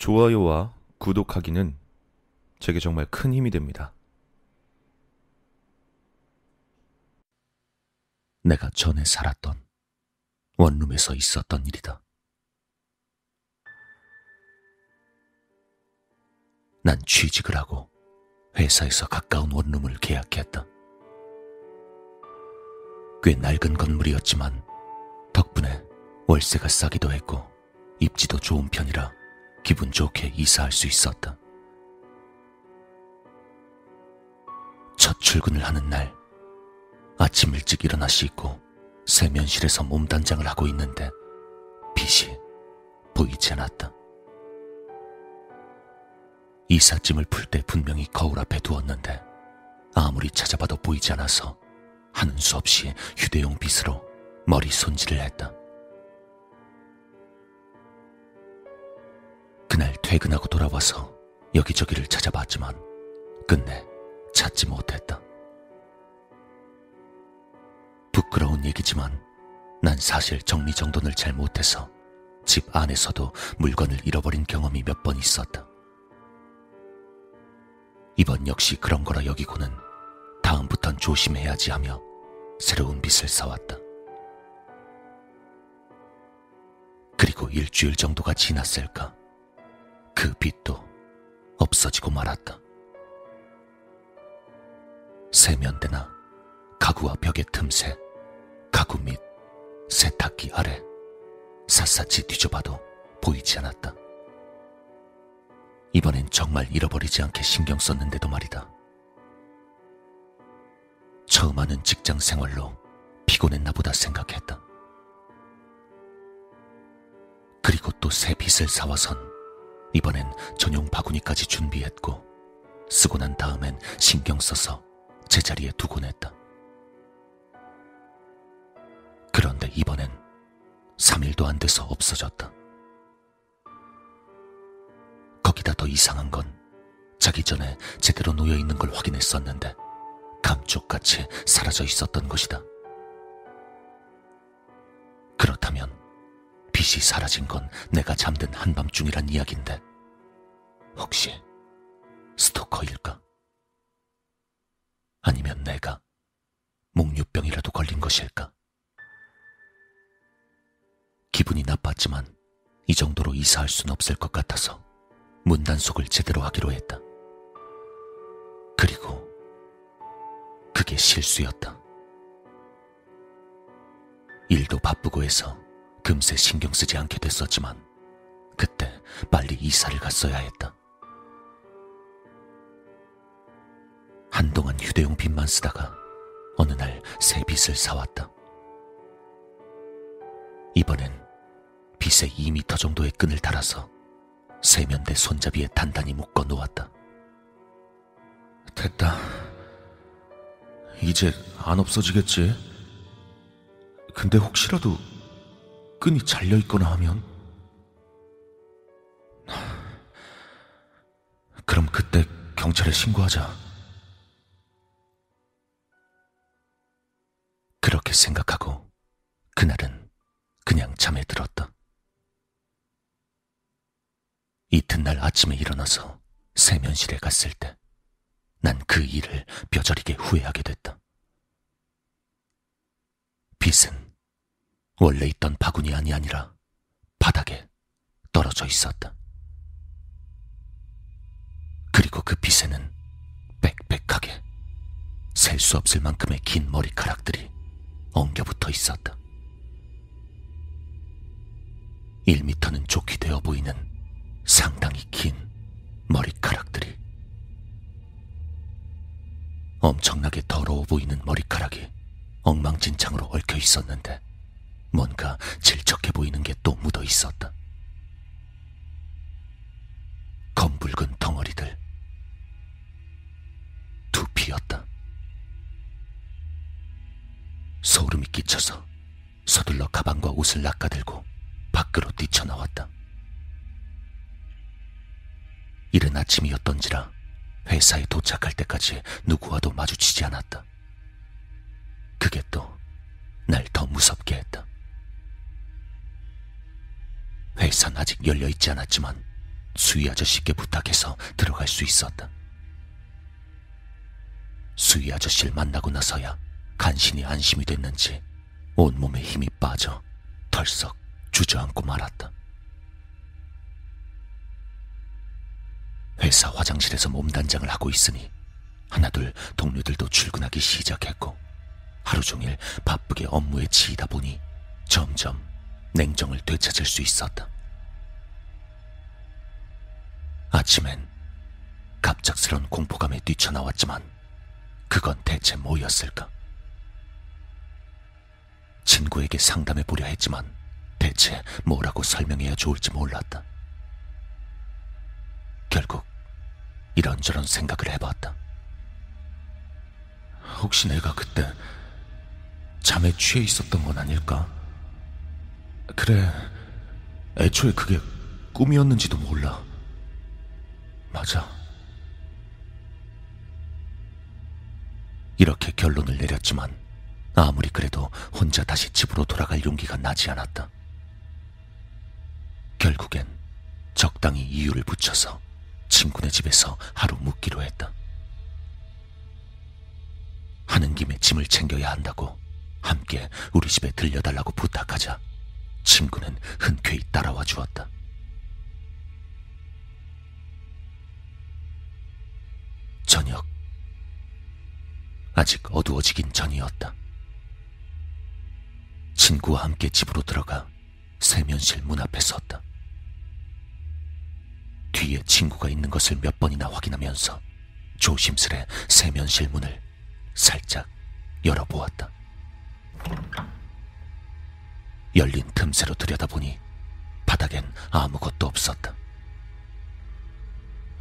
좋아요와 구독하기는 제게 정말 큰 힘이 됩니다. 내가 전에 살았던 원룸에서 있었던 일이다. 난 취직을 하고 회사에서 가까운 원룸을 계약했다. 꽤 낡은 건물이었지만 덕분에 월세가 싸기도 했고 입지도 좋은 편이라 기분 좋게 이사할 수 있었다. 첫 출근을 하는 날, 아침 일찍 일어나 씻고 세면실에서 몸단장을 하고 있는데 빛이 보이지 않았다. 이삿짐을 풀 때 분명히 거울 앞에 두었는데 아무리 찾아봐도 보이지 않아서 하는 수 없이 휴대용 빗으로 머리 손질을 했다. 퇴근하고 돌아와서 여기저기를 찾아봤지만 끝내 찾지 못했다. 부끄러운 얘기지만 난 사실 정리정돈을 잘 못해서 집 안에서도 물건을 잃어버린 경험이 몇 번 있었다. 이번 역시 그런 거라 여기고는 다음부턴 조심해야지 하며 새로운 빚을 사왔다. 그리고 일주일 정도가 지났을까? 그 빚도 없어지고 말았다. 세면대나 가구와 벽의 틈새, 가구 밑 세탁기 아래 샅샅이 뒤져봐도 보이지 않았다. 이번엔 정말 잃어버리지 않게 신경 썼는데도 말이다. 처음 하는 직장 생활로 피곤했나 보다 생각했다. 그리고 또새 빚을 사와선 이번엔 전용 바구니까지 준비했고 쓰고 난 다음엔 신경 써서 제자리에 두곤 했다. 그런데 이번엔 3일도 안 돼서 없어졌다. 거기다 더 이상한 건 자기 전에 제대로 놓여 있는 걸 확인했었는데 감쪽같이 사라져 있었던 것이다. 그렇다면 빛이 사라진 건 내가 잠든 한밤중이란 이야기인데 혹시 스토커일까? 아니면 내가 목류병이라도 걸린 것일까? 기분이 나빴지만 이 정도로 이사할 순 없을 것 같아서 문단속을 제대로 하기로 했다. 그리고 그게 실수였다. 일도 바쁘고 해서 금세 신경 쓰지 않게 됐었지만 그때 빨리 이사를 갔어야 했다. 한동안 휴대용 빗만 쓰다가 어느 날 새 빗을 사왔다. 이번엔 빗에 2미터 정도의 끈을 달아서 세면대 손잡이에 단단히 묶어 놓았다. 됐다. 이제 안 없어지겠지? 근데 혹시라도 끈이 잘려 있거나 하면? 그럼 그때 경찰에 신고하자. 그렇게 생각하고 그날은 그냥 잠에 들었다. 이튿날 아침에 일어나서 세면실에 갔을 때 난 그 일을 뼈저리게 후회하게 됐다. 빛은 원래 있던 바구니 안이 아니라 바닥에 떨어져 있었다. 그리고 그 빛에는 빽빽하게 셀 수 없을 만큼의 긴 머리카락들이 엉겨붙어 있었다. 1미터는 좋게 되어 보이는 상당히 긴 머리카락들이 엄청나게 더러워 보이는 머리카락이 엉망진창으로 얽혀 있었는데 뭔가 질척해 보이는 게 또 묻어 있었다. 검붉은 덩어리들. 두피였다. 소름이 끼쳐서 서둘러 가방과 옷을 낚아들고 밖으로 뛰쳐나왔다. 이른 아침이었던지라 회사에 도착할 때까지 누구와도 마주치지 않았다. 그게 또 날 더 무섭게 했다. 회사는 아직 열려 있지 않았지만 수희 아저씨께 부탁해서 들어갈 수 있었다. 수희 아저씨를 만나고 나서야 간신히 안심이 됐는지 온몸에 힘이 빠져 털썩 주저앉고 말았다. 회사 화장실에서 몸단장을 하고 있으니 하나둘 동료들도 출근하기 시작했고 하루 종일 바쁘게 업무에 치이다 보니 점점 냉정을 되찾을 수 있었다. 아침엔 갑작스런 공포감에 뛰쳐나왔지만 그건 대체 뭐였을까? 친구에게 상담해 보려 했지만 대체 뭐라고 설명해야 좋을지 몰랐다. 결국 이런저런 생각을 해봤다. 혹시 내가 그때 잠에 취해 있었던 건 아닐까? 그래, 애초에 그게 꿈이었는지도 몰라. 맞아. 이렇게 결론을 내렸지만 아무리 그래도 혼자 다시 집으로 돌아갈 용기가 나지 않았다. 결국엔 적당히 이유를 붙여서 친구네 집에서 하루 묵기로 했다. 하는 김에 짐을 챙겨야 한다고 함께 우리 집에 들려달라고 부탁하자 친구는 흔쾌히 따라와 주었다. 아직 어두워지긴 전이었다. 친구와 함께 집으로 들어가 세면실 문 앞에 섰다. 뒤에 친구가 있는 것을 몇 번이나 확인하면서 조심스레 세면실 문을 살짝 열어보았다. 열린 틈새로 들여다보니 바닥엔 아무것도 없었다.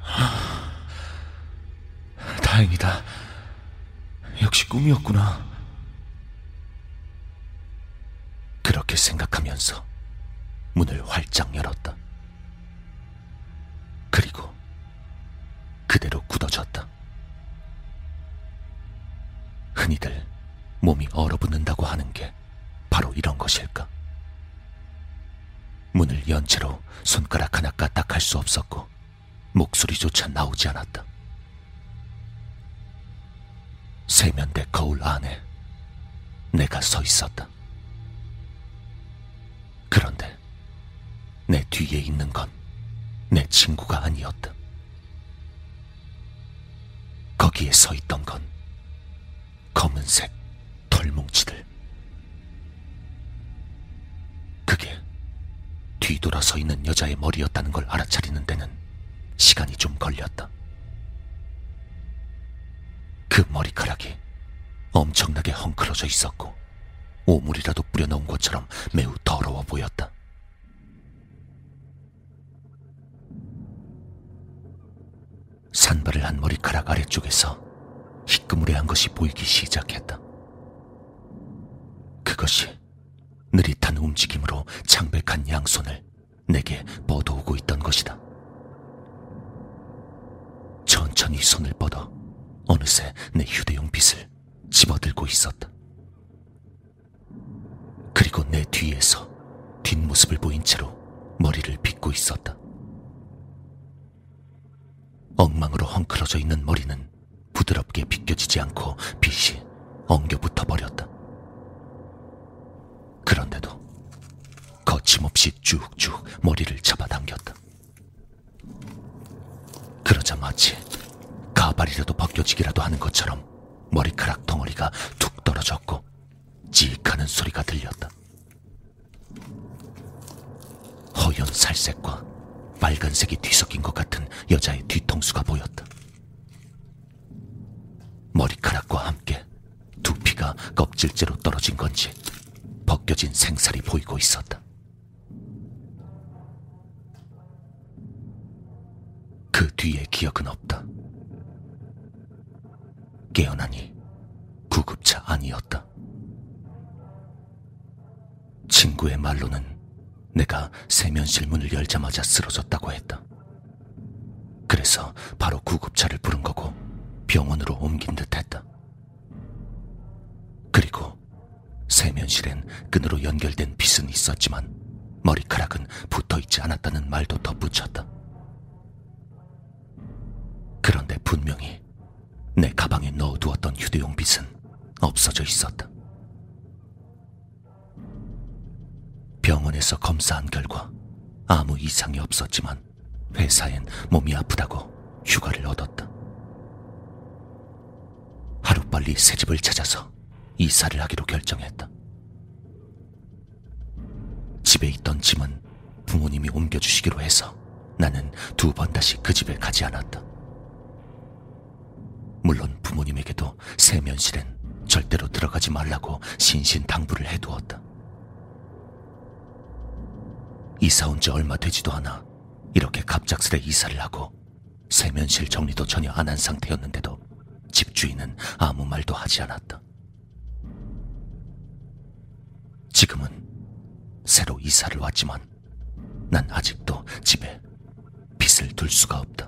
하... 다행이다. 역시 꿈이었구나. 그렇게 생각하면서 문을 활짝 열었다. 그리고 그대로 굳어졌다. 흔히들 몸이 얼어붙는다고 하는 게 바로 이런 것일까? 문을 연 채로 손가락 하나 까딱할 수 없었고 목소리조차 나오지 않았다. 세면대 거울 안에 내가 서 있었다. 그런데 내 뒤에 있는 건 내 친구가 아니었다. 거기에 서 있던 건 검은색 털뭉치들. 그게 뒤돌아 서 있는 여자의 머리였다는 걸 알아차리는 데는 시간이 좀 걸렸다. 그 머리카락이 엄청나게 헝클어져 있었고 오물이라도 뿌려놓은 것처럼 매우 더러워 보였다. 산발을 한 머리카락 아래쪽에서 희끄무레한 것이 보이기 시작했다. 그것이 느릿한 움직임으로 창백한 양손을 내게 뻗어오고 있던 것이다. 천천히 손을 뻗어 어느새 내 휴대용 빗을 집어들고 있었다. 그리고 내 뒤에서 뒷모습을 보인 채로 머리를 빗고 있었다. 엉망으로 헝클어져 있는 머리는 부드럽게 비껴지지 않고 빗이 엉겨붙어 버렸다. 그런데도 거침없이 쭉쭉 머리를 잡아당겼다. 그러자 마치 가발이라도 벗겨지기라도 하는 것처럼 머리카락 덩어리가 툭 떨어졌고 찌익 하는 소리가 들렸다. 허연 살색과 빨간색이 뒤섞인 것 같은 여자의 뒤통수가 보였다. 머리카락과 함께 두피가 껍질째로 떨어진 건지 벗겨진 생살이 보이고 있었다. 그 뒤에 기억은 없다. 깨어나니 구급차 아니었다. 친구의 말로는 내가 세면실 문을 열자마자 쓰러졌다고 했다. 그래서 바로 구급차를 부른 거고 병원으로 옮긴 듯 했다. 그리고 세면실엔 끈으로 연결된 빗은 있었지만 머리카락은 붙어 있지 않았다는 말도 덧붙였다. 분명히 내 가방에 넣어두었던 휴대용 빗은 없어져 있었다. 병원에서 검사한 결과 아무 이상이 없었지만 회사엔 몸이 아프다고 휴가를 얻었다. 하루빨리 새 집을 찾아서 이사를 하기로 결정했다. 집에 있던 짐은 부모님이 옮겨주시기로 해서 나는 두 번 다시 그 집에 가지 않았다. 물론 부모님에게도 세면실엔 절대로 들어가지 말라고 신신당부를 해두었다. 이사 온 지 얼마 되지도 않아 이렇게 갑작스레 이사를 하고 세면실 정리도 전혀 안 한 상태였는데도 집주인은 아무 말도 하지 않았다. 지금은 새로 이사를 왔지만 난 아직도 집에 빚을 둘 수가 없다.